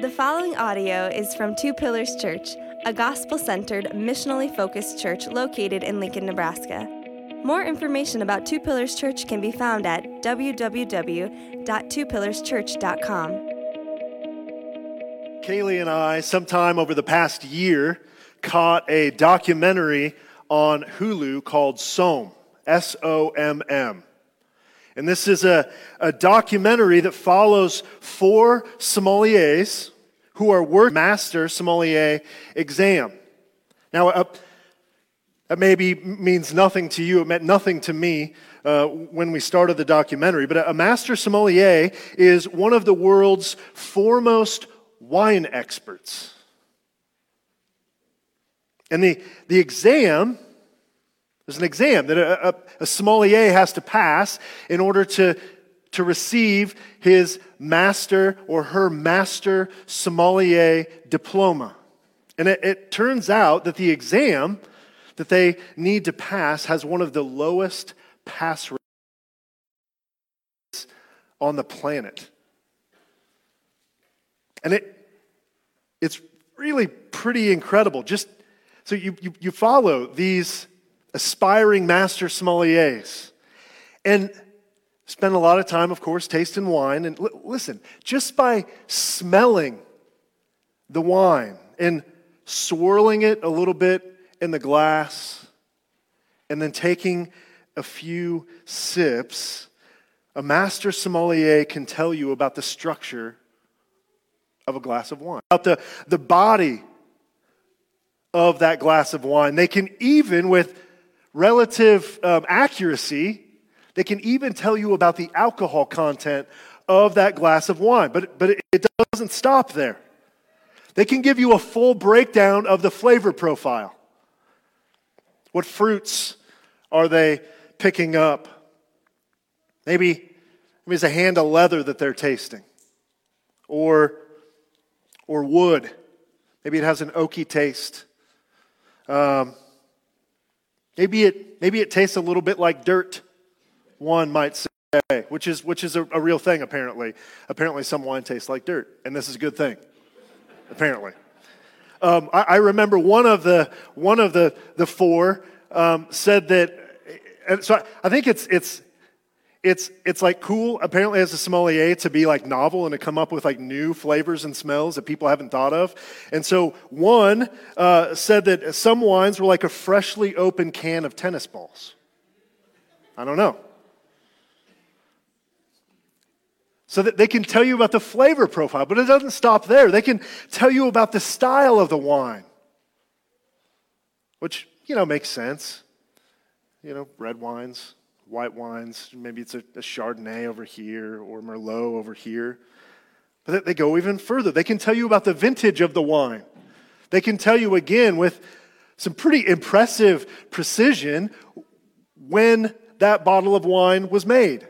The following audio is from Two Pillars Church, a gospel centered, missionally focused church located in Lincoln, Nebraska. More information about Two Pillars Church can be found at www.twopillarschurch.com. Kaylee and I, sometime over the past year, caught a documentary on Hulu called SOMM, S O M M. And this is a, a documentary that follows four sommeliers who are work master sommelier exam. Now, uh, that maybe means nothing to you. It meant nothing to me uh, when we started the documentary. But a, a master sommelier is one of the world's foremost wine experts. And the, the exam there's an exam that a, a, a, sommelier has to pass in order to, to receive his master or her master sommelier diploma. And it, it turns out that the exam that they need to pass has one of the lowest pass rates on the planet. And it, it's really pretty incredible. Just so you, you, you follow these aspiring master sommeliers. And spend a lot of time, of course, tasting wine. And l- listen, just by smelling the wine and swirling it a little bit in the glass and then taking a few sips, a master sommelier can tell you about the structure of a glass of wine, about the, the body of that glass of wine. They can even, with relative um, accuracy, they can even tell you about the alcohol content of that glass of wine. But, but it, it doesn't stop there. They can give you a full breakdown of the flavor profile. What fruits are they picking up? Maybe, maybe it's a hand of leather that they're tasting, or, or wood. Maybe it has an oaky taste. Um, Maybe it, maybe it tastes a little bit like dirt, one might say, which is, which is a, a real thing, apparently. Apparently, some wine tastes like dirt, and this is a good thing, apparently. Um, I, I, remember one of the, one of the, the four um, said that, and so I, I think it's, it's, it's, it's like cool, apparently, as a sommelier, to be like novel and to come up with like new flavors and smells that people haven't thought of. And so one uh, said that some wines were like a freshly opened can of tennis balls. I don't know. So that they can tell you about the flavor profile, but it doesn't stop there. They can tell you about the style of the wine, which, you know, makes sense. You know, red wines, white wines. Maybe it's a, a Chardonnay over here or Merlot over here. But they go even further. They can tell you about the vintage of the wine. They can tell you again with some pretty impressive precision when that bottle of wine was made.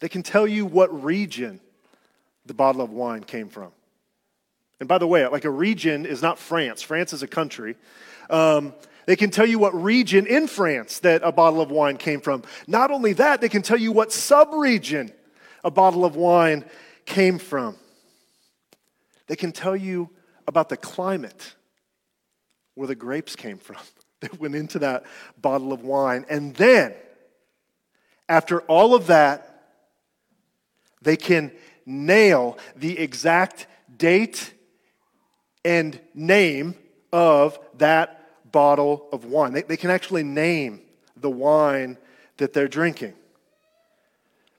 They can tell you what region the bottle of wine came from. And by the way, like a region is not France, France is a country. Um, they can tell you what region in France that a bottle of wine came from. Not only that, they can tell you what subregion a bottle of wine came from. They can tell you about the climate where the grapes came from that went into that bottle of wine. And then, after all of that, they can nail the exact date and name of that bottle of wine. They, they can actually name the wine that they're drinking.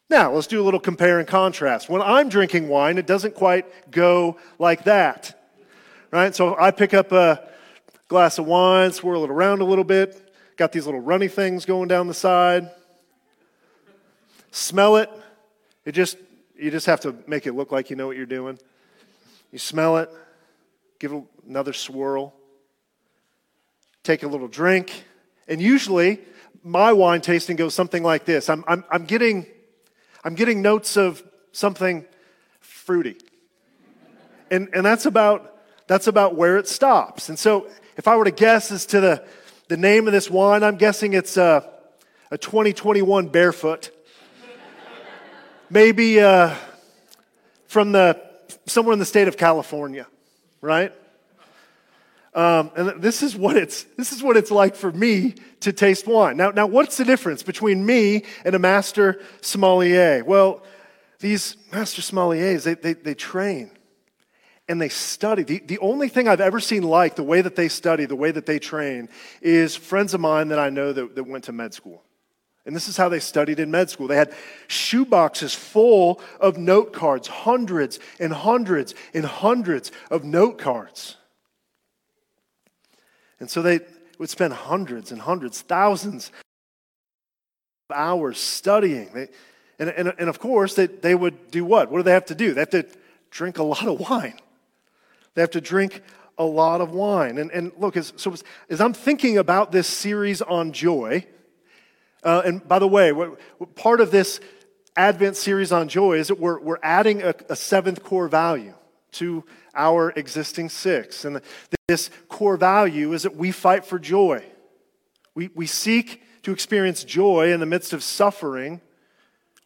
Now, let's do a little compare and contrast. When I'm drinking wine, it doesn't quite go like that. Right? So I pick up a glass of wine, swirl it around a little bit, got these little runny things going down the side. Smell it. It just you just have to make it look like you know what you're doing. You smell it, give it another swirl take a little drink. And usually, my wine tasting goes something like this I'm, I'm, I'm, getting, I'm getting notes of something fruity. And, and that's, about, that's about where it stops. And so, if I were to guess as to the, the name of this wine, I'm guessing it's a, a 2021 Barefoot. Maybe uh, from the, somewhere in the state of California, right? Um, and this is what it's this is what it's like for me to taste wine. Now, now, what's the difference between me and a master sommelier? Well, these master sommeliers they, they, they train and they study. The, the only thing I've ever seen like the way that they study, the way that they train, is friends of mine that I know that, that went to med school. And this is how they studied in med school. They had shoeboxes full of note cards, hundreds and hundreds and hundreds of note cards. And so they would spend hundreds and hundreds, thousands of hours studying. They, and, and, and of course, they, they would do what? What do they have to do? They have to drink a lot of wine. They have to drink a lot of wine. And, and look, as, so as, I'm thinking about this series on joy, uh, and by the way, what, what part of this Advent series on joy is that we're, we're adding a, a seventh core value to our existing six. And this core value is that we fight for joy. We, we seek to experience joy in the midst of suffering,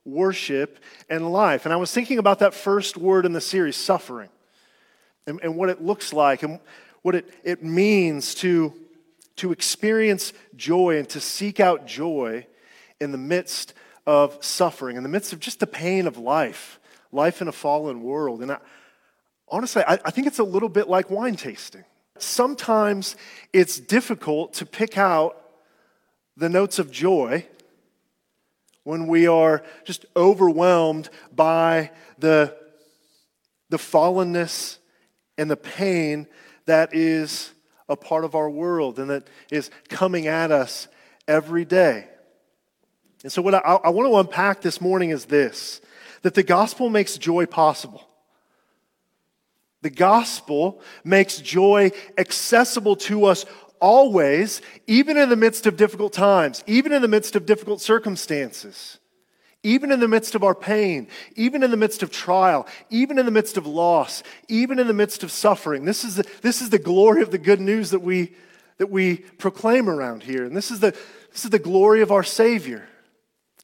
worship, and life. And I was thinking about that first word in the series, suffering, and, and what it looks like and what it, it means to, to experience joy and to seek out joy in the midst of suffering, in the midst of just the pain of life, life in a fallen world. And I, honestly, I, I think it's a little bit like wine tasting. Sometimes it's difficult to pick out the notes of joy when we are just overwhelmed by the, the fallenness and the pain that is a part of our world and that is coming at us every day. And so, what I, I want to unpack this morning is this that the gospel makes joy possible. The gospel makes joy accessible to us always, even in the midst of difficult times, even in the midst of difficult circumstances, even in the midst of our pain, even in the midst of trial, even in the midst of loss, even in the midst of suffering. This is the, this is the glory of the good news that we, that we proclaim around here. And this is, the, this is the glory of our Savior.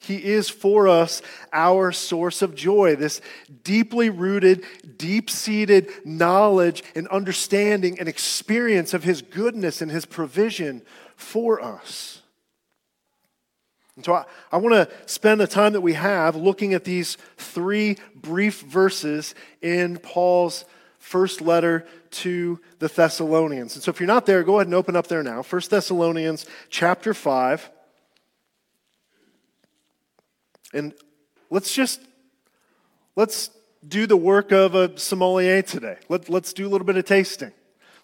He is for us our source of joy, this deeply rooted, deep seated knowledge and understanding and experience of His goodness and His provision for us. And so I, I want to spend the time that we have looking at these three brief verses in Paul's first letter to the Thessalonians. And so if you're not there, go ahead and open up there now. 1 Thessalonians chapter 5. And let's just let's do the work of a sommelier today. Let, let's do a little bit of tasting.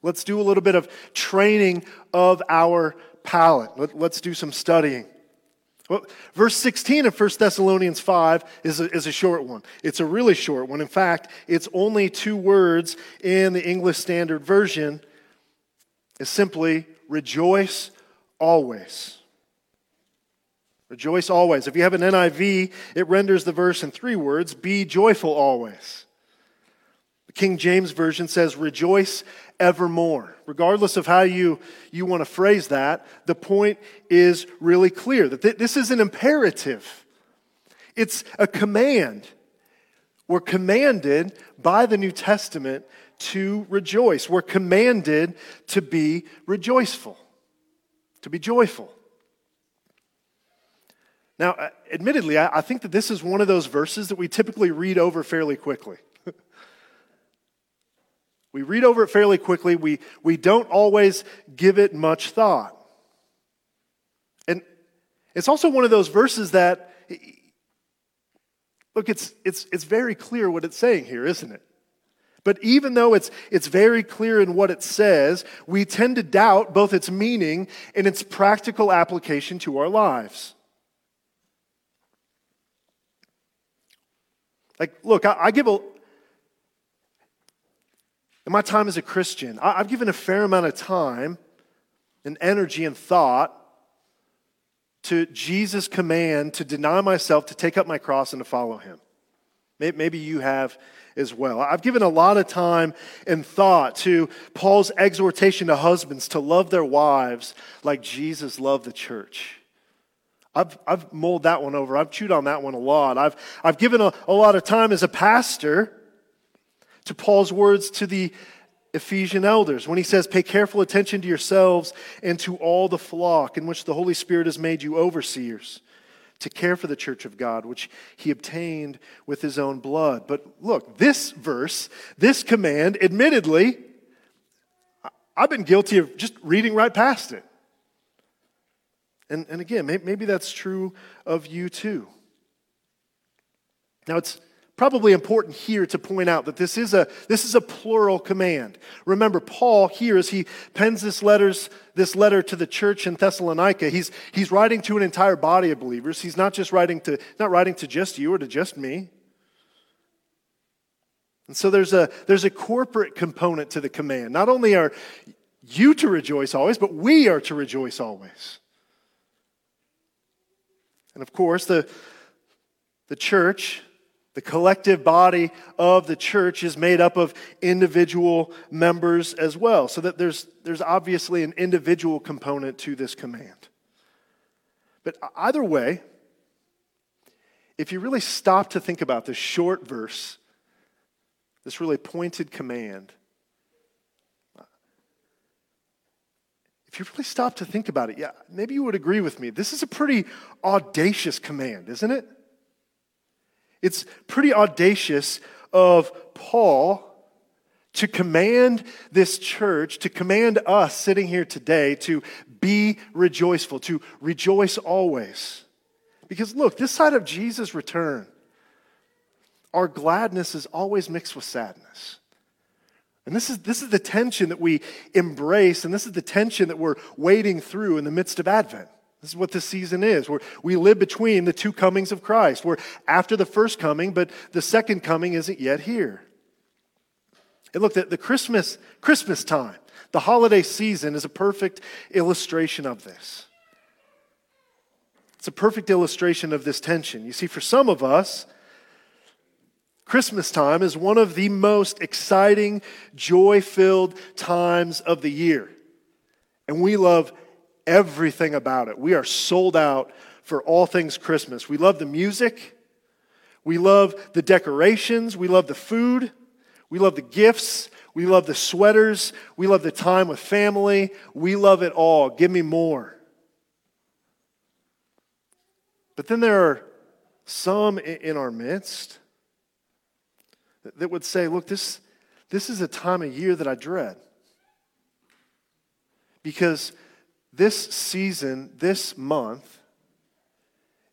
Let's do a little bit of training of our palate. Let, let's do some studying. Well, verse 16 of 1 Thessalonians 5 is a, is a short one. It's a really short one. In fact, it's only two words in the English Standard Version. It's simply rejoice always. Rejoice always. If you have an NIV, it renders the verse in three words be joyful always. The King James Version says, rejoice evermore. Regardless of how you, you want to phrase that, the point is really clear that th- this is an imperative, it's a command. We're commanded by the New Testament to rejoice. We're commanded to be rejoiceful, to be joyful. Now, uh, admittedly, I think that this is one of those verses that we typically read over fairly quickly. we read over it fairly quickly. We, we don't always give it much thought. And it's also one of those verses that, look, it's, it's, it's very clear what it's saying here, isn't it? But even though it's, it's very clear in what it says, we tend to doubt both its meaning and its practical application to our lives. Like, look, I, I give a, in my time as a Christian, I, I've given a fair amount of time and energy and thought to Jesus' command to deny myself, to take up my cross, and to follow him. Maybe you have as well. I've given a lot of time and thought to Paul's exhortation to husbands to love their wives like Jesus loved the church. I've, I've mulled that one over. I've chewed on that one a lot. I've, I've given a, a lot of time as a pastor to Paul's words to the Ephesian elders when he says, Pay careful attention to yourselves and to all the flock in which the Holy Spirit has made you overseers to care for the church of God, which he obtained with his own blood. But look, this verse, this command, admittedly, I've been guilty of just reading right past it. And, and again, maybe that's true of you too. Now, it's probably important here to point out that this is a, this is a plural command. Remember, Paul here, as he pens this, letters, this letter to the church in Thessalonica, he's, he's writing to an entire body of believers. He's not just writing to, not writing to just you or to just me. And so there's a, there's a corporate component to the command. Not only are you to rejoice always, but we are to rejoice always. And of course, the, the church the collective body of the church is made up of individual members as well, so that there's, there's obviously an individual component to this command. But either way, if you really stop to think about this short verse, this really pointed command, if you really stop to think about it, yeah, maybe you would agree with me. This is a pretty audacious command, isn't it? It's pretty audacious of Paul to command this church, to command us sitting here today to be rejoiceful, to rejoice always. Because look, this side of Jesus' return, our gladness is always mixed with sadness. And this is, this is the tension that we embrace, and this is the tension that we're wading through in the midst of Advent. This is what this season is. Where we live between the two comings of Christ. We're after the first coming, but the second coming isn't yet here. And look, the, the Christmas, Christmas time, the holiday season is a perfect illustration of this. It's a perfect illustration of this tension. You see, for some of us, Christmas time is one of the most exciting, joy filled times of the year. And we love everything about it. We are sold out for all things Christmas. We love the music, we love the decorations, we love the food, we love the gifts, we love the sweaters, we love the time with family. We love it all. Give me more. But then there are some in our midst that would say, look, this, this is a time of year that I dread. Because this season, this month,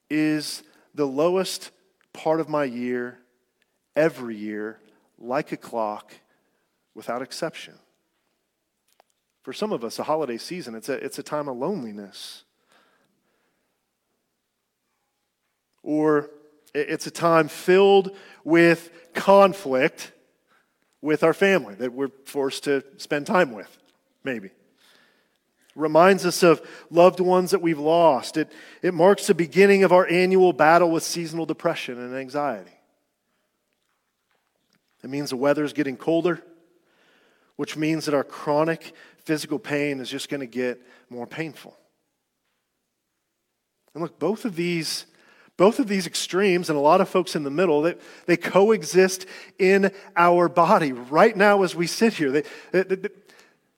is the lowest part of my year every year, like a clock, without exception. For some of us, a holiday season, it's a, it's a time of loneliness. Or it's a time filled with conflict with our family that we're forced to spend time with, maybe reminds us of loved ones that we've lost. It, it marks the beginning of our annual battle with seasonal depression and anxiety. It means the weather's getting colder, which means that our chronic physical pain is just going to get more painful. And look, both of these both of these extremes and a lot of folks in the middle they, they coexist in our body right now as we sit here they, they, they,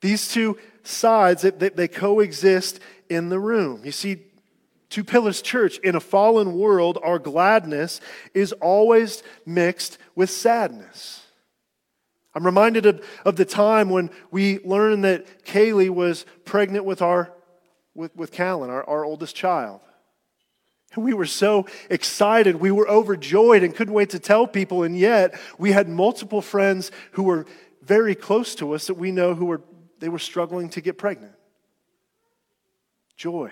these two sides, they coexist in the room. You see, Two Pillars Church, in a fallen world, our gladness is always mixed with sadness. I'm reminded of, of the time when we learned that Kaylee was pregnant with, our, with, with Callan, our, our oldest child. And we were so excited. We were overjoyed and couldn't wait to tell people. And yet, we had multiple friends who were very close to us that we know who were they were struggling to get pregnant. Joy,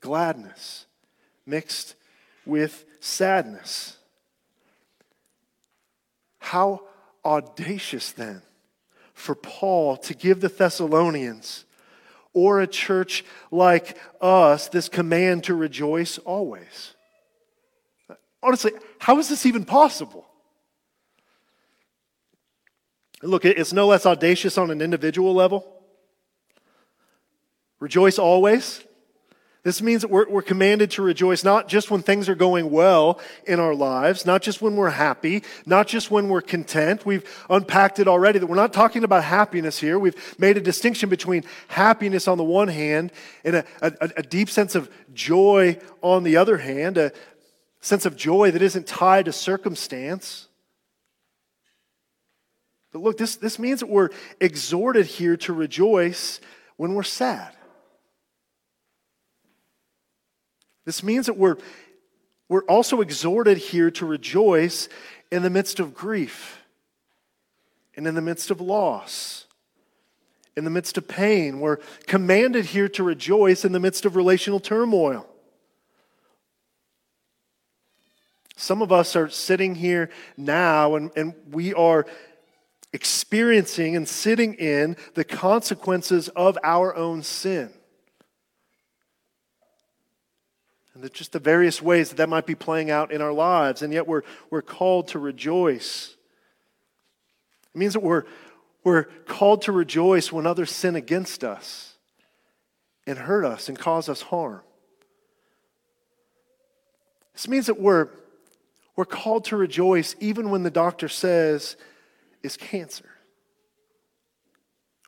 gladness, mixed with sadness. How audacious then for Paul to give the Thessalonians or a church like us this command to rejoice always. Honestly, how is this even possible? Look, it's no less audacious on an individual level. Rejoice always. This means that we're, we're, commanded to rejoice not just when things are going well in our lives, not just when we're happy, not just when we're content. We've unpacked it already that we're not talking about happiness here. We've made a distinction between happiness on the one hand and a, a, a deep sense of joy on the other hand, a sense of joy that isn't tied to circumstance. But look, this, this means that we're exhorted here to rejoice when we're sad. This means that we're, we're also exhorted here to rejoice in the midst of grief and in the midst of loss, in the midst of pain. We're commanded here to rejoice in the midst of relational turmoil. Some of us are sitting here now and, and we are experiencing and sitting in the consequences of our own sin. And the, just the various ways that that might be playing out in our lives, and yet we're, we're called to rejoice. It means that we're, we're called to rejoice when others sin against us and hurt us and cause us harm. This means that we're, we're called to rejoice even when the doctor says it's cancer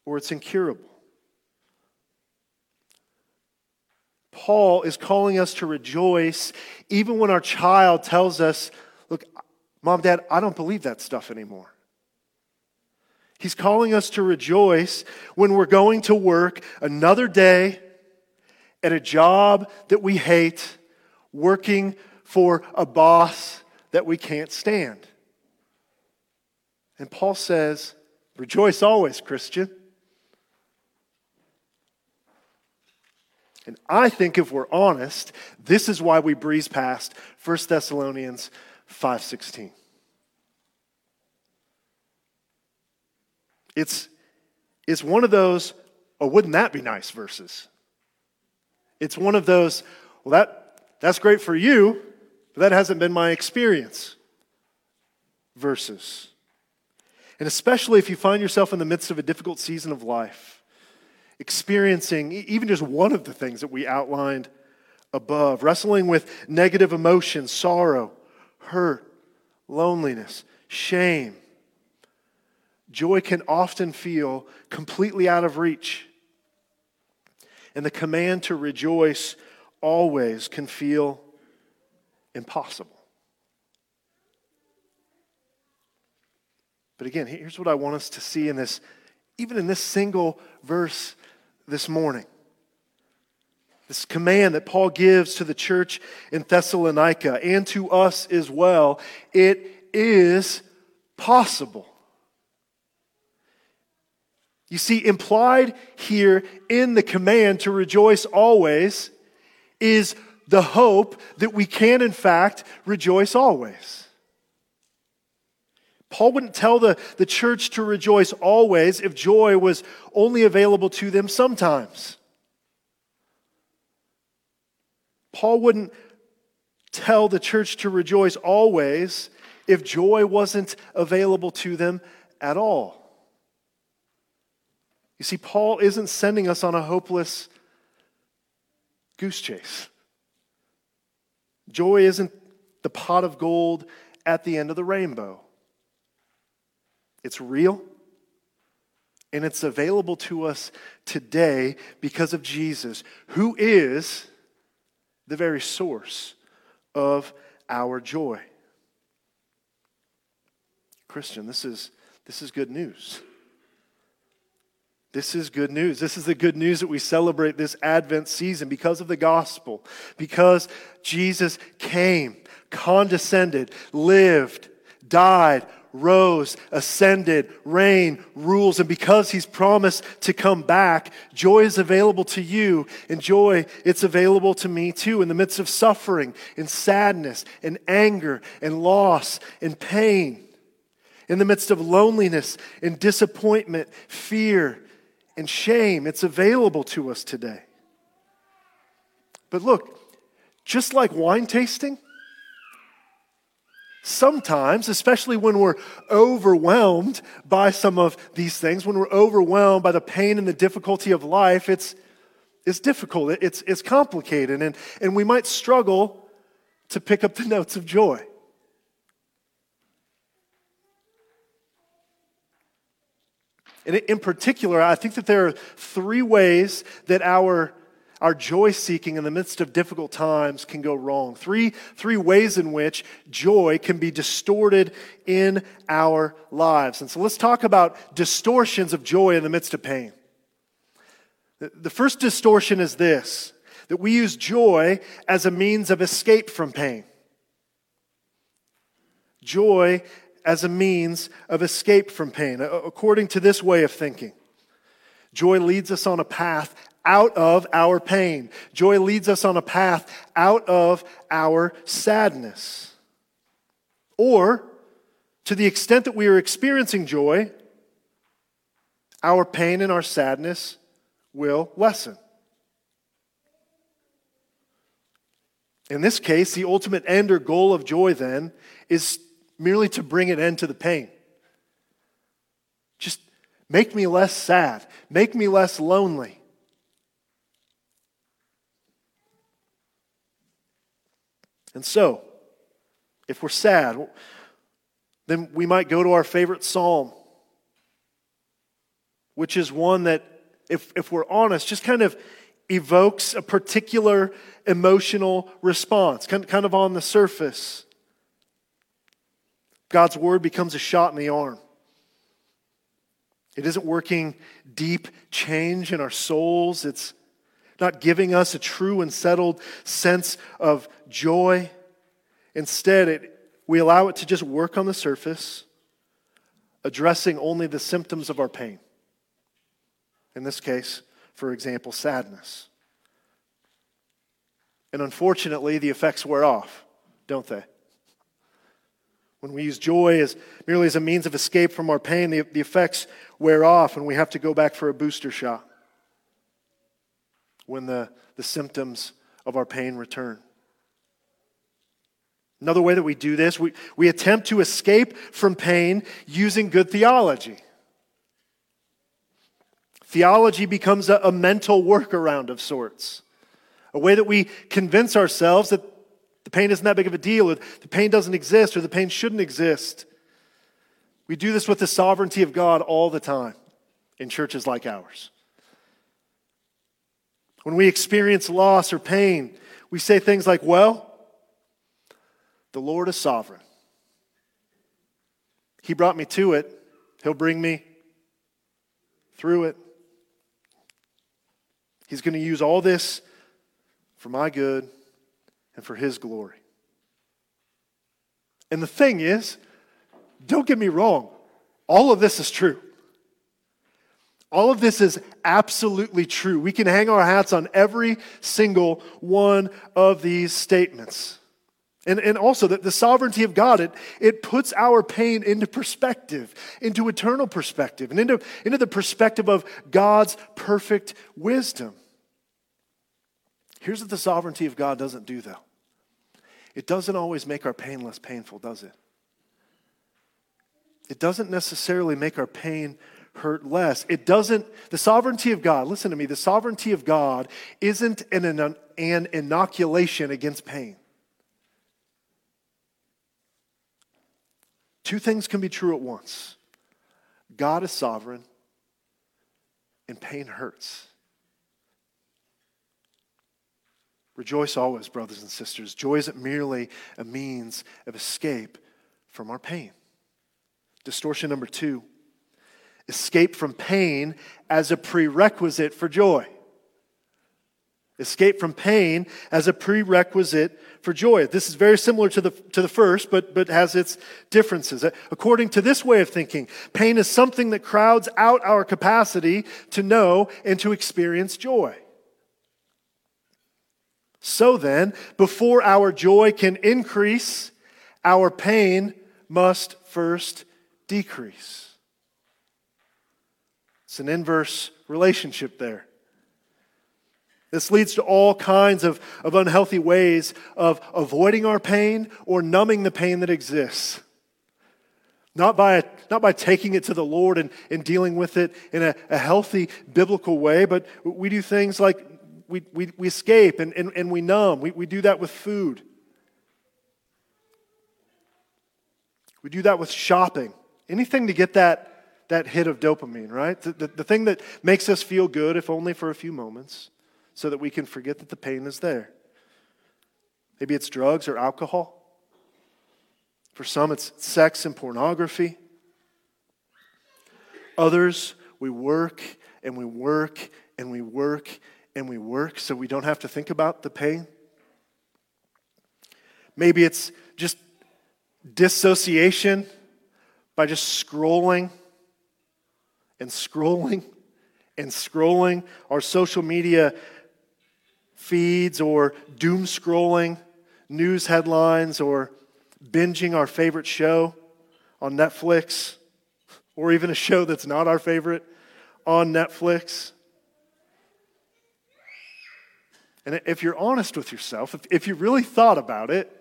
or it's incurable. Paul is calling us to rejoice even when our child tells us, Look, mom, dad, I don't believe that stuff anymore. He's calling us to rejoice when we're going to work another day at a job that we hate, working for a boss that we can't stand. And Paul says, Rejoice always, Christian. And I think if we're honest, this is why we breeze past 1 Thessalonians 5:16. It's, it's one of those, oh, wouldn't that be nice verses? It's one of those, well, that, that's great for you, but that hasn't been my experience verses. And especially if you find yourself in the midst of a difficult season of life experiencing even just one of the things that we outlined above, wrestling with negative emotions, sorrow, hurt, loneliness, shame. Joy can often feel completely out of reach. And the command to rejoice always can feel impossible. But again, here's what I want us to see in this, even in this single verse this morning. This command that Paul gives to the church in Thessalonica and to us as well, it is possible. You see, implied here in the command to rejoice always is the hope that we can, in fact, rejoice always. Paul wouldn't tell the, the church to rejoice always if joy was only available to them sometimes. Paul wouldn't tell the church to rejoice always if joy wasn't available to them at all. You see, Paul isn't sending us on a hopeless goose chase. Joy isn't the pot of gold at the end of the rainbow. It's real. And it's available to us today because of Jesus, who is the very source of our joy. Christian, this is, this is good news. This is good news. This is the good news that we celebrate this Advent season because of the gospel, because Jesus came, condescended, lived, died, rose, ascended, reign, rules. And because he's promised to come back, joy is available to you. And joy, it's available to me too in the midst of suffering and sadness and anger and loss and pain. In the midst of loneliness and disappointment, fear and shame, it's available to us today. But look, just like wine tasting, Sometimes, especially when we're overwhelmed by some of these things, when we're overwhelmed by the pain and the difficulty of life, it's, is difficult, it's, it's complicated, and, and we might struggle to pick up the notes of joy. And in particular, I think that there are three ways that our, our joy seeking in the midst of difficult times can go wrong. Three, three ways in which joy can be distorted in our lives. And so let's talk about distortions of joy in the midst of pain. The first distortion is this that we use joy as a means of escape from pain. Joy as a means of escape from pain, according to this way of thinking. Joy leads us on a path out of our pain. Joy leads us on a path out of our sadness. Or, to the extent that we are experiencing joy, our pain and our sadness will lessen. In this case, the ultimate end or goal of joy then is merely to bring an end to the pain. Just make me less sad, make me less lonely. And so, if we're sad, then we might go to our favorite psalm, which is one that if, if we're honest, just kind of evokes a particular emotional response, kind, kind of on the surface. God's word becomes a shot in the arm. It isn't working deep change in our souls. It's not giving us a true and settled sense of joy. Instead, it, we allow it to just work on the surface, addressing only the symptoms of our pain. In this case, for example, sadness. And unfortunately, the effects wear off, don't they? When we use joy as merely as a means of escape from our pain, the, the effects wear off and we have to go back for a booster shot when the, the symptoms of our pain return. Another way that we do this, we, we attempt to escape from pain using good theology. Theology becomes a, a mental workaround of sorts, a way that we convince ourselves that the pain isn't that big of a deal, or the pain doesn't exist, or the pain shouldn't exist. We do this with the sovereignty of God all the time in churches like ours. When we experience loss or pain, we say things like, Well, the Lord is sovereign. He brought me to it, He'll bring me through it. He's going to use all this for my good and for His glory. And the thing is, don't get me wrong, all of this is true. All of this is absolutely true. We can hang our hats on every single one of these statements. And, and also, that the sovereignty of God, it, it puts our pain into perspective, into eternal perspective, and into, into the perspective of God's perfect wisdom. Here's what the sovereignty of God doesn't do, though it doesn't always make our pain less painful, does it? It doesn't necessarily make our pain hurt less. It doesn't, the sovereignty of God, listen to me, the sovereignty of God isn't an, an, inoculation against pain. Two things can be true at once God is sovereign, and pain hurts. Rejoice always, brothers and sisters. Joy isn't merely a means of escape from our pain. Distortion number two escape from pain as a prerequisite for joy. Escape from pain as a prerequisite for joy. This is very similar to the, to the first, but, but has its differences. According to this way of thinking, pain is something that crowds out our capacity to know and to experience joy. So then, before our joy can increase, our pain must first decrease. It's an inverse relationship there. This leads to all kinds of, of unhealthy ways of avoiding our pain or numbing the pain that exists. Not by, not by taking it to the Lord and, and dealing with it in a, a healthy biblical way, but we do things like we, we, we escape and, and, and we numb. We, we do that with food. We do that with shopping. Anything to get that, that hit of dopamine, right? The, the, the thing that makes us feel good, if only for a few moments, so that we can forget that the pain is there. Maybe it's drugs or alcohol. For some, it's sex and pornography. Others, we work and we work and we work and we work so we don't have to think about the pain. Maybe it's just dissociation by just scrolling and scrolling and scrolling our social media feeds or doom scrolling news headlines or binging our favorite show on Netflix or even a show that's not our favorite on Netflix. And if you're honest with yourself, if, if you really thought about it,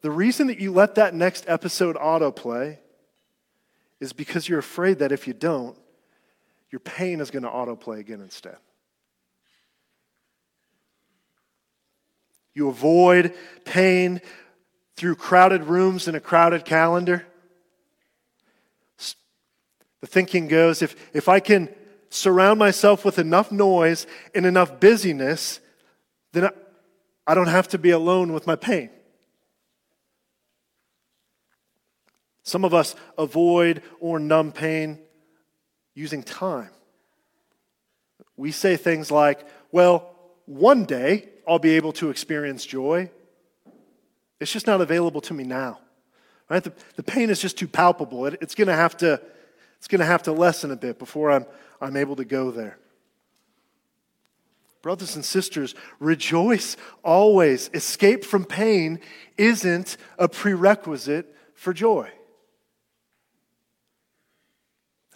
the reason that you let that next episode autoplay is because you're afraid that if you don't, your pain is going to autoplay again instead. You avoid pain through crowded rooms and a crowded calendar. The thinking goes if, if I can surround myself with enough noise and enough busyness, then I, I don't have to be alone with my pain. Some of us avoid or numb pain using time. We say things like, well, one day I'll be able to experience joy. It's just not available to me now. Right? The, the pain is just too palpable. It, it's going to have to it's going to have to lessen a bit before I'm, I'm able to go there. Brothers and sisters, rejoice always. Escape from pain isn't a prerequisite for joy.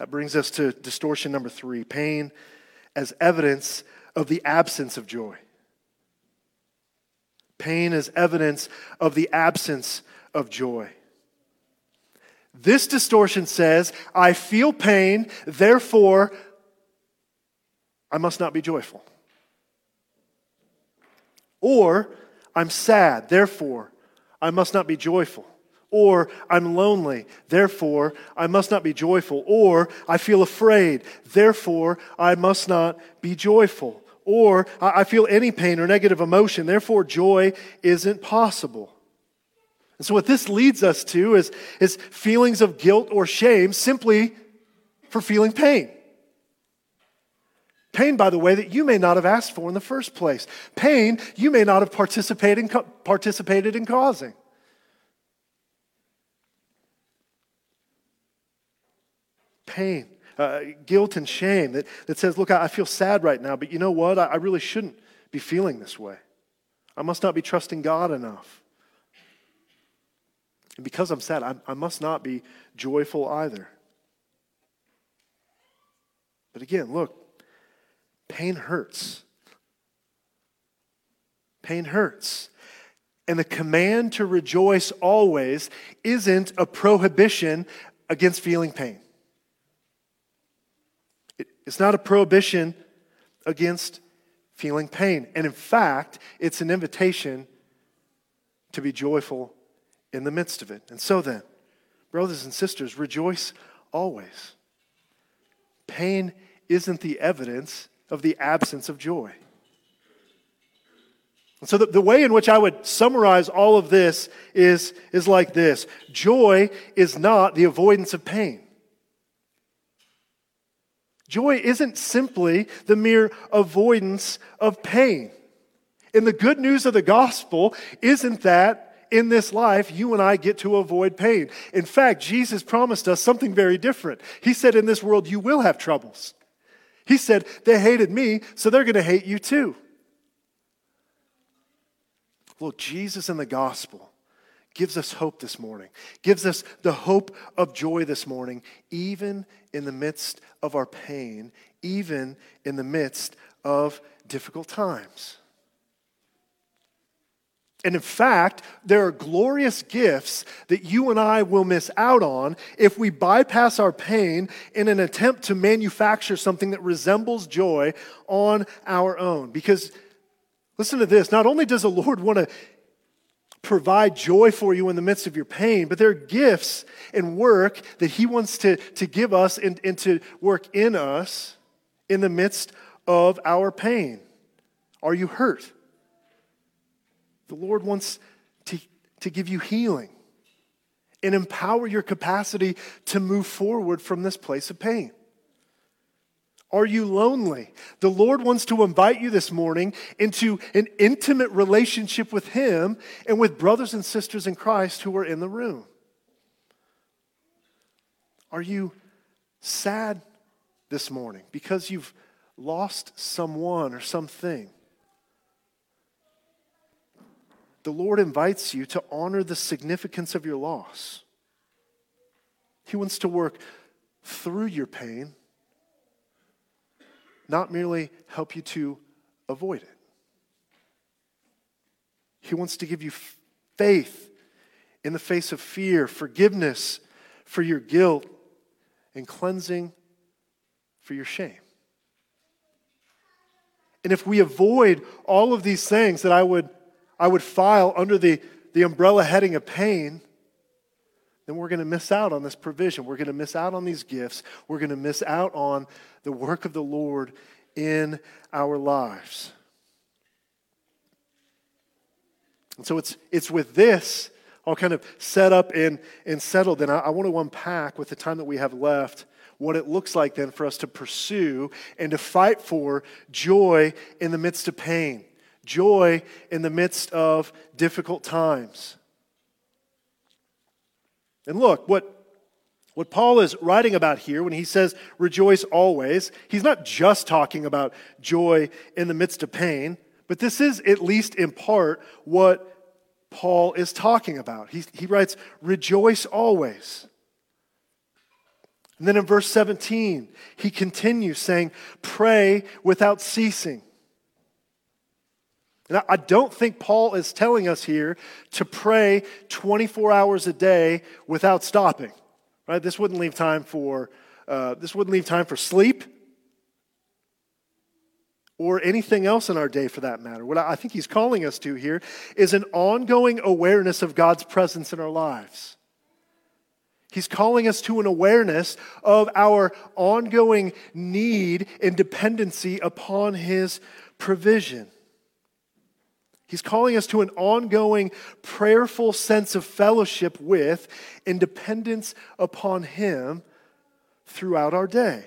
That brings us to distortion number three pain as evidence of the absence of joy. Pain is evidence of the absence of joy. This distortion says, I feel pain, therefore I must not be joyful. Or, I'm sad, therefore I must not be joyful. Or, I'm lonely, therefore I must not be joyful. Or, I feel afraid, therefore I must not be joyful. Or, I feel any pain or negative emotion, therefore joy isn't possible. And so, what this leads us to is, is feelings of guilt or shame simply for feeling pain. Pain, by the way, that you may not have asked for in the first place. Pain you may not have participated in, participated in causing. Pain, uh, guilt, and shame that, that says, Look, I, I, feel sad right now, but you know what? I, I really shouldn't be feeling this way. I must not be trusting God enough. And because I'm sad, I, I must not be joyful either. But again, look, pain hurts. Pain hurts. And the command to rejoice always isn't a prohibition against feeling pain. It's not a prohibition against feeling pain. And in fact, it's an invitation to be joyful in the midst of it. And so then, brothers and sisters, rejoice always. Pain isn't the evidence of the absence of joy. And so, the, the way in which I would summarize all of this is, is like this Joy is not the avoidance of pain. Joy isn't simply the mere avoidance of pain. And the good news of the gospel isn't that in this life, you and I get to avoid pain. In fact, Jesus promised us something very different. He said, In this world, you will have troubles. He said, They hated me, so they're going to hate you too. Look, Jesus in the gospel gives us hope this morning, gives us the hope of joy this morning, even in the midst of our pain, even in the midst of difficult times. And in fact, there are glorious gifts that you and I will miss out on if we bypass our pain in an attempt to manufacture something that resembles joy on our own. Because, listen to this not only does the Lord want to provide joy for you in the midst of your pain, but there are gifts and work that He wants to, to give us and, and to work in us in the midst of our pain. Are you hurt? The Lord wants to, to give you healing and empower your capacity to move forward from this place of pain. Are you lonely? The Lord wants to invite you this morning into an intimate relationship with Him and with brothers and sisters in Christ who are in the room. Are you sad this morning because you've lost someone or something? The Lord invites you to honor the significance of your loss. He wants to work through your pain not merely help you to avoid it. He wants to give you faith in the face of fear, forgiveness for your guilt, and cleansing for your shame. And if we avoid all of these things that I would, I would file under the, the umbrella heading of pain, then we're going to miss out on this provision. We're going to miss out on these gifts. We're going to miss out on the work of the Lord in our lives. And so it's, it's with this all kind of set up and, and settled. And I, I want to unpack with the time that we have left what it looks like then for us to pursue and to fight for joy in the midst of pain, joy in the midst of difficult times. And look, what, what Paul is writing about here when he says rejoice always, he's not just talking about joy in the midst of pain, but this is at least in part what Paul is talking about. He, he writes, rejoice always. And then in verse 17, he continues saying, pray without ceasing. And I don't think Paul is telling us here to pray 24 hours a day without stopping. Right? This wouldn't leave time for uh, this wouldn't leave time for sleep or anything else in our day for that matter. What I think he's calling us to here is an ongoing awareness of God's presence in our lives. He's calling us to an awareness of our ongoing need and dependency upon His provision. He's calling us to an ongoing prayerful sense of fellowship with and dependence upon Him throughout our day.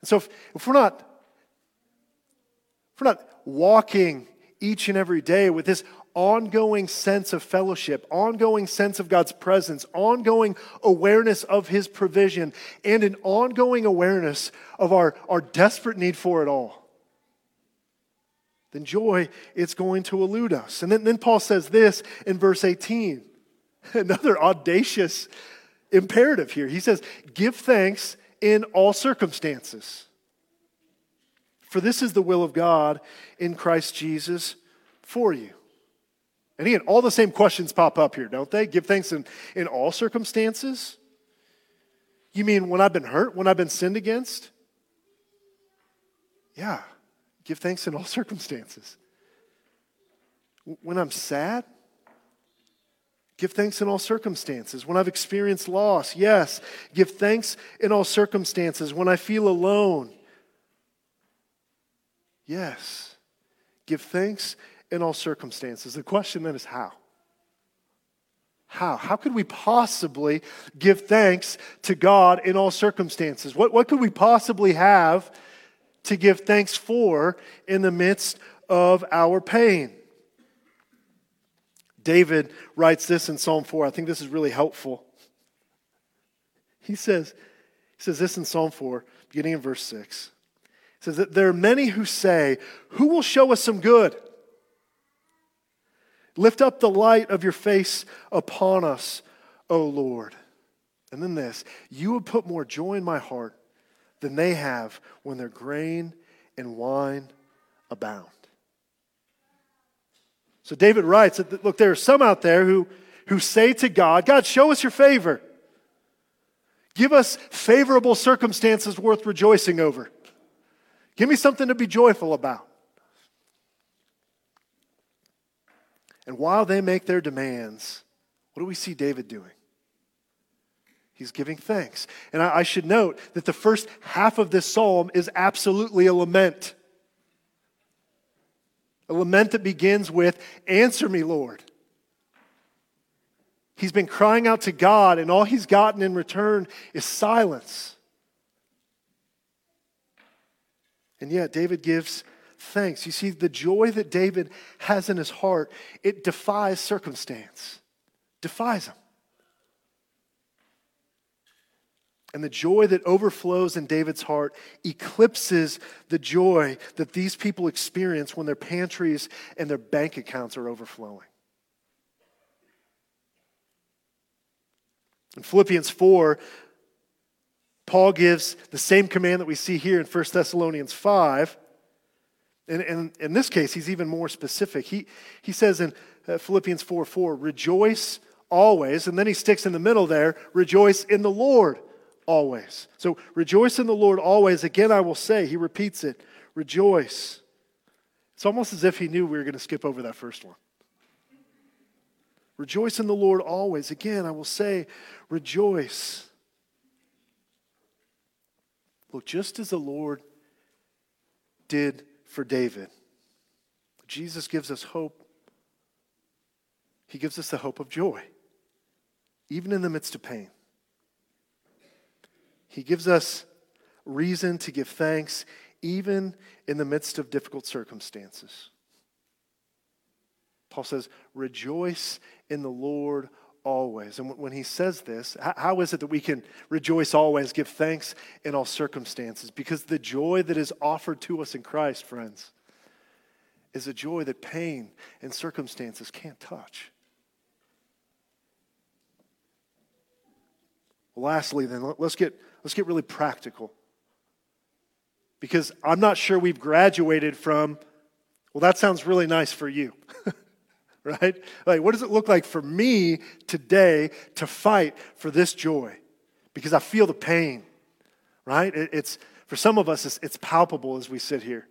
And so if, if we're not if we're not walking each and every day with this ongoing sense of fellowship, ongoing sense of God's presence, ongoing awareness of His provision, and an ongoing awareness of our, our desperate need for it all then joy it's going to elude us. And then, then Paul says this in verse 18, another audacious imperative here. He says, Give thanks in all circumstances. For this is the will of God in Christ Jesus for you. And again, all the same questions pop up here, don't they? Give thanks in, in all circumstances? You mean when I've been hurt, when I've been sinned against? Yeah. Give thanks in all circumstances. When I'm sad, give thanks in all circumstances. When I've experienced loss, yes, give thanks in all circumstances. When I feel alone, yes, give thanks in all circumstances. The question then is how? How? How could we possibly give thanks to God in all circumstances? What, what could we possibly have to give thanks for in the midst of our pain. David writes this in Psalm 4. I think this is really helpful. He says, he says this in Psalm 4, beginning in verse 6. He says that there are many who say, Who will show us some good? Lift up the light of your face upon us, O Lord. And then this, you would put more joy in my heart than they have when their grain and wine abound. So David writes that, look, there are some out there who, who say to God, God, show us your favor. Give us favorable circumstances worth rejoicing over. Give me something to be joyful about. And while they make their demands, what do we see David doing? He's giving thanks. And I, I, should note that the first half of this psalm is absolutely a lament. A lament that begins with, Answer me, Lord. He's been crying out to God, and all he's gotten in return is silence. And yet, David gives thanks. You see, the joy that David has in his heart, it defies circumstance, defies him. And the joy that overflows in David's heart eclipses the joy that these people experience when their pantries and their bank accounts are overflowing. In Philippians 4, Paul gives the same command that we see here in 1 Thessalonians 5. And, and in this case, he's even more specific. He, he says in uh, Philippians 4 4, rejoice always. And then he sticks in the middle there, rejoice in the Lord always. So rejoice in the Lord always. Again, I will say, he repeats it, rejoice. It's almost as if he knew we were going to skip over that first one. Rejoice in the Lord always. Again, I will say, rejoice. Look, just as the Lord did for David, Jesus gives us hope. He gives us the hope of joy, even in the midst of pain. He gives us reason to give thanks, even in the midst of difficult circumstances. Paul says, Rejoice in the Lord always. And when he says this, how is it that we can rejoice always, give thanks in all circumstances? Because the joy that is offered to us in Christ, friends, is a joy that pain and circumstances can't touch. Lastly, then, let's get, let's get really practical. Because I'm not sure we've graduated from, well, that sounds really nice for you. right? Like, what does it look like for me today to fight for this joy? Because I feel the pain, right? It, it's, for some of us, it's, it's palpable as we sit here.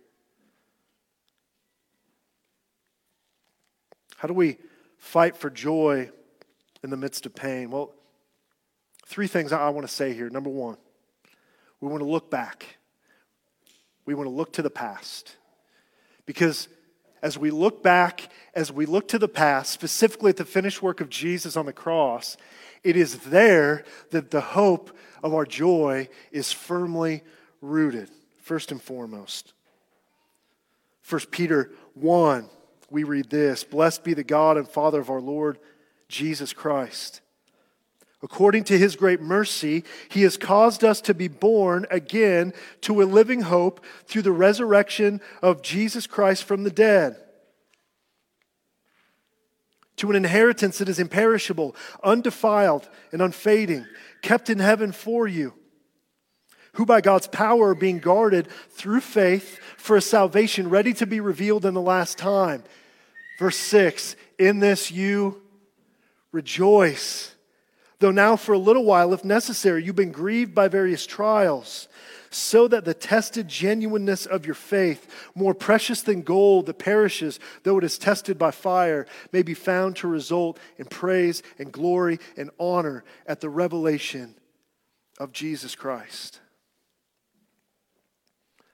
How do we fight for joy in the midst of pain? Well, three things I want to say here. Number one, we want to look back, we want to look to the past. Because as we look back, as we look to the past, specifically at the finished work of Jesus on the cross, it is there that the hope of our joy is firmly rooted, first and foremost. 1 Peter 1, we read this Blessed be the God and Father of our Lord Jesus Christ According to his great mercy, he has caused us to be born again to a living hope through the resurrection of Jesus Christ from the dead, to an inheritance that is imperishable, undefiled, and unfading, kept in heaven for you, who by God's power are being guarded through faith for a salvation ready to be revealed in the last time. Verse 6 In this you rejoice Though now, for a little while, if necessary, you've been grieved by various trials, so that the tested genuineness of your faith, more precious than gold that perishes, though it is tested by fire, may be found to result in praise and glory and honor at the revelation of Jesus Christ.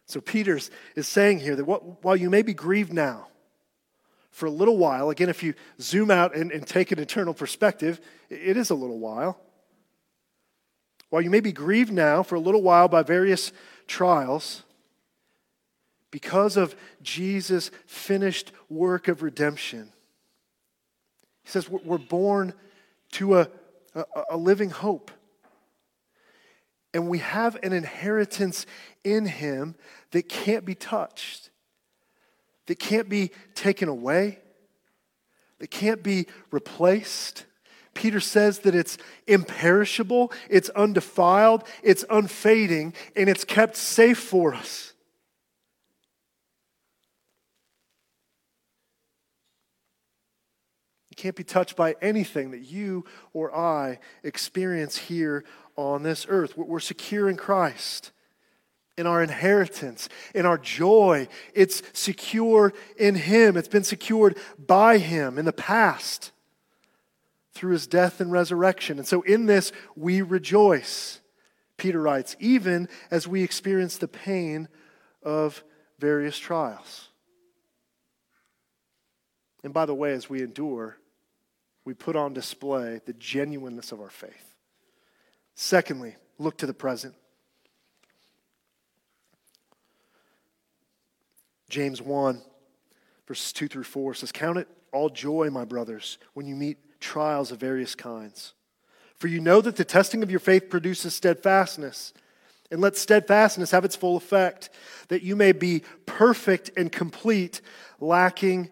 So, Peter is saying here that while you may be grieved now, for a little while. Again, if you zoom out and, and take an eternal perspective, it is a little while. While you may be grieved now for a little while by various trials, because of Jesus' finished work of redemption, he says we're born to a, a, a living hope. And we have an inheritance in him that can't be touched that can't be taken away, that can't be replaced. Peter says that it's imperishable, it's undefiled, it's unfading, and it's kept safe for us. You can't be touched by anything that you or I experience here on this earth. We're secure in Christ, in our inheritance, in our joy. It's secure in Him, it's been secured by Him in the past through His death and resurrection. And so in this, we rejoice. Peter writes, even as we experience the pain of various trials. And by the way, as we endure, we put on display the genuineness of our faith. Secondly, look to the present. James 1, verses 2 through 4 says, Count it all joy, my brothers, when you meet trials of various kinds. For you know that the testing of your faith produces steadfastness. And let steadfastness have its full effect, that you may be perfect and complete, lacking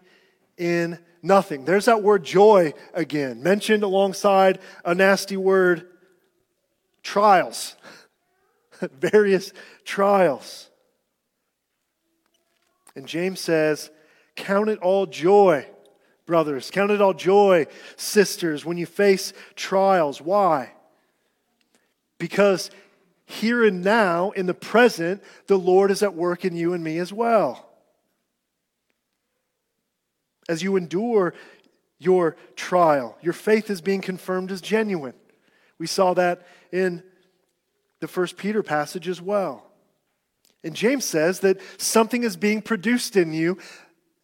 in nothing. There's that word joy again, mentioned alongside a nasty word, trials. Various trials. And James says, Count it all joy, brothers. Count it all joy, sisters, when you face trials. Why? Because here and now, in the present, the Lord is at work in you and me as well as you endure your trial. Your faith is being confirmed as genuine. We saw that in the first Peter passage as well. And James says that something is being produced in you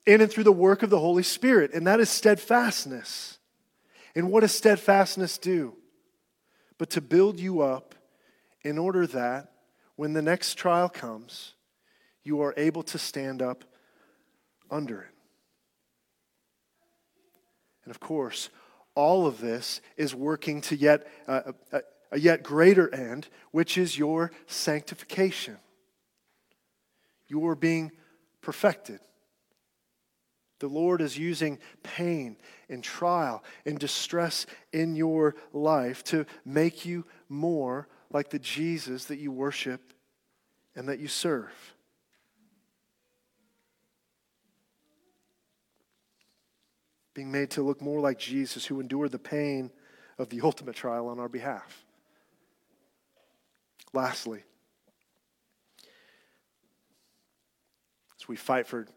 in and through the work of the Holy Spirit, and that is steadfastness. And what does steadfastness do? But to build you up in order that when the next trial comes, you are able to stand up under it. And of course, all of this is working to yet uh, a, a yet greater end, which is your sanctification. You are being perfected. The Lord is using pain and trial and distress in your life to make you more like the Jesus that you worship and that you serve. being made to look more like Jesus, who endured the pain of the ultimate trial on our behalf. Lastly, we fight for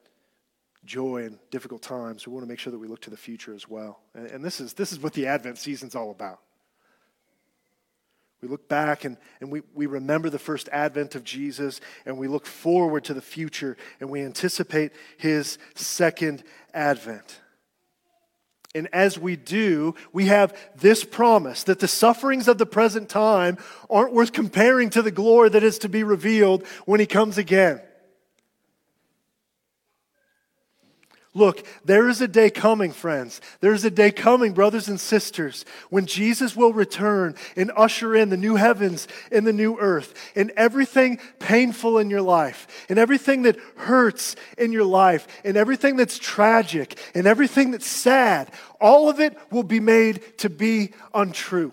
joy in difficult times, we want to make sure that we look to the future as well. And, and this, is, this is what the Advent season's all about. We look back and, and we, we remember the first advent of Jesus, and we look forward to the future, and we anticipate his second advent. And as we do, we have this promise that the sufferings of the present time aren't worth comparing to the glory that is to be revealed when he comes again. Look, there is a day coming, friends. There is a day coming, brothers and sisters, when Jesus will return and usher in the new heavens and the new earth. And everything painful in your life, and everything that hurts in your life, and everything that's tragic, and everything that's sad, all of it will be made to be untrue.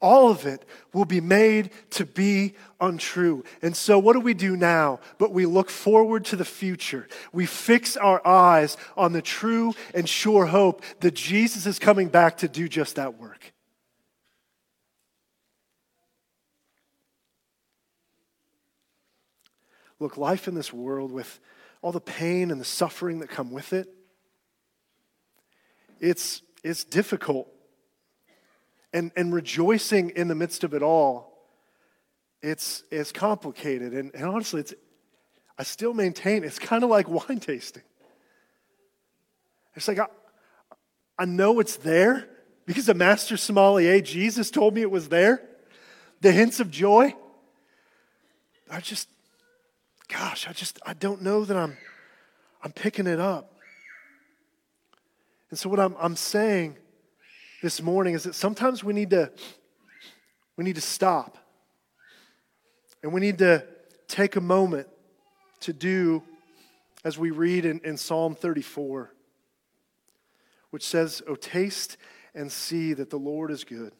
All of it will be made to be untrue. And so, what do we do now? But we look forward to the future. We fix our eyes on the true and sure hope that Jesus is coming back to do just that work. Look, life in this world with all the pain and the suffering that come with it, it's, it's difficult and, and rejoicing in the midst of it all, it's, it's complicated. And, and honestly, it's, I still maintain it's kind of like wine tasting. It's like, I, I know it's there because the master sommelier, Jesus, told me it was there. The hints of joy. I just, gosh, I just, I don't know that I'm, I'm picking it up. And so what I'm, I'm saying this morning is that sometimes we need to we need to stop and we need to take a moment to do as we read in, in Psalm 34, which says, Oh, taste and see that the Lord is good.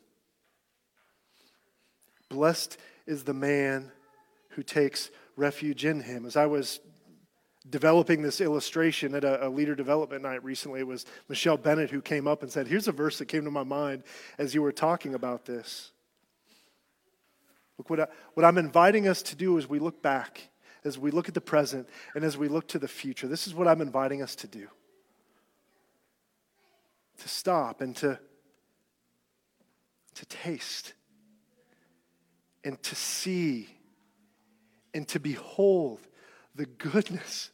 Blessed is the man who takes refuge in him. As I was developing this illustration at a, a, leader development night recently. It was Michelle Bennett who came up and said, Here's a verse that came to my mind as you were talking about this. Look, what, I, what I'm inviting us to do as we look back, as we look at the present, and as we look to the future, this is what I'm inviting us to do to stop and to, to taste and to see and to behold the goodness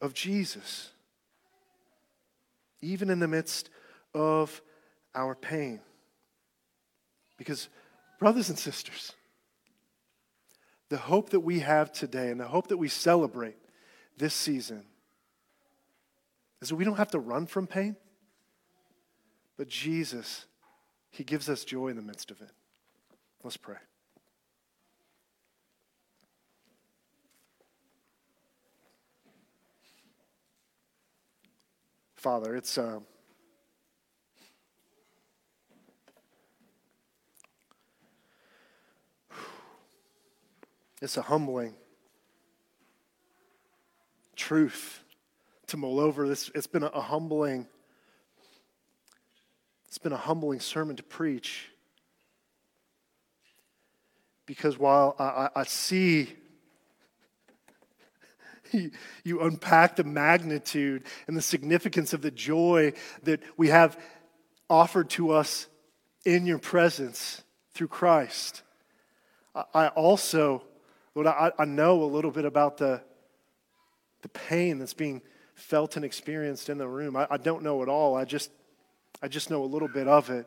of Jesus, even in the midst of our pain. Because, brothers and sisters, the hope that we have today and the hope that we celebrate this season is that we don't have to run from pain, but Jesus, He gives us joy in the midst of it. Let's pray. Father, it's. Uh, it's a humbling truth to mull over. This, it's been a, humbling, it's been a humbling sermon to preach. Because while I, I, I see you unpack the magnitude and the significance of the joy that we have offered to us in your presence through Christ. I also, Lord, I, know a little bit about the, the pain that's being felt and experienced in the room. I, don't know it all. I just, I just know a little bit of it.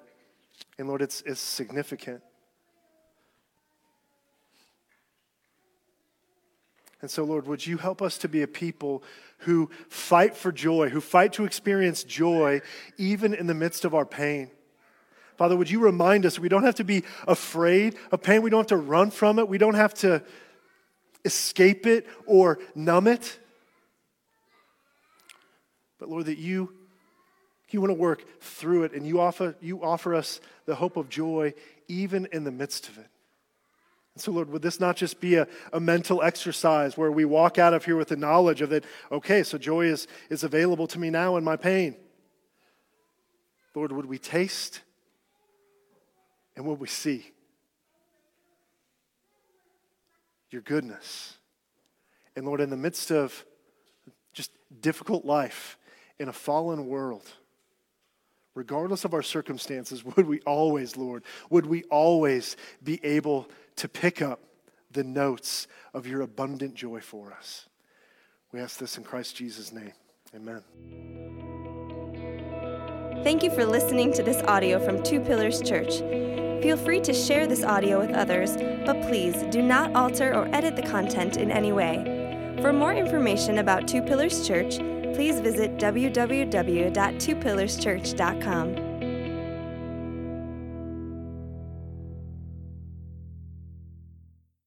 And Lord, it's, it's significant. And so, Lord, would you help us to be a people who fight for joy, who fight to experience joy even in the midst of our pain? Father, would you remind us we don't have to be afraid of pain, we don't have to run from it, we don't have to escape it or numb it. But Lord, that you you want to work through it and you offer you offer us the hope of joy even in the midst of it. So, Lord, would this not just be a, a mental exercise where we walk out of here with the knowledge of that, okay, so joy is, is available to me now in my pain? Lord, would we taste and would we see your goodness? And Lord, in the midst of just difficult life in a fallen world, regardless of our circumstances, would we always, Lord, would we always be able to pick up the notes of your abundant joy for us. We ask this in Christ Jesus' name. Amen. Thank you for listening to this audio from Two Pillars Church. Feel free to share this audio with others, but please do not alter or edit the content in any way. For more information about Two Pillars Church, please visit www.twopillarschurch.com.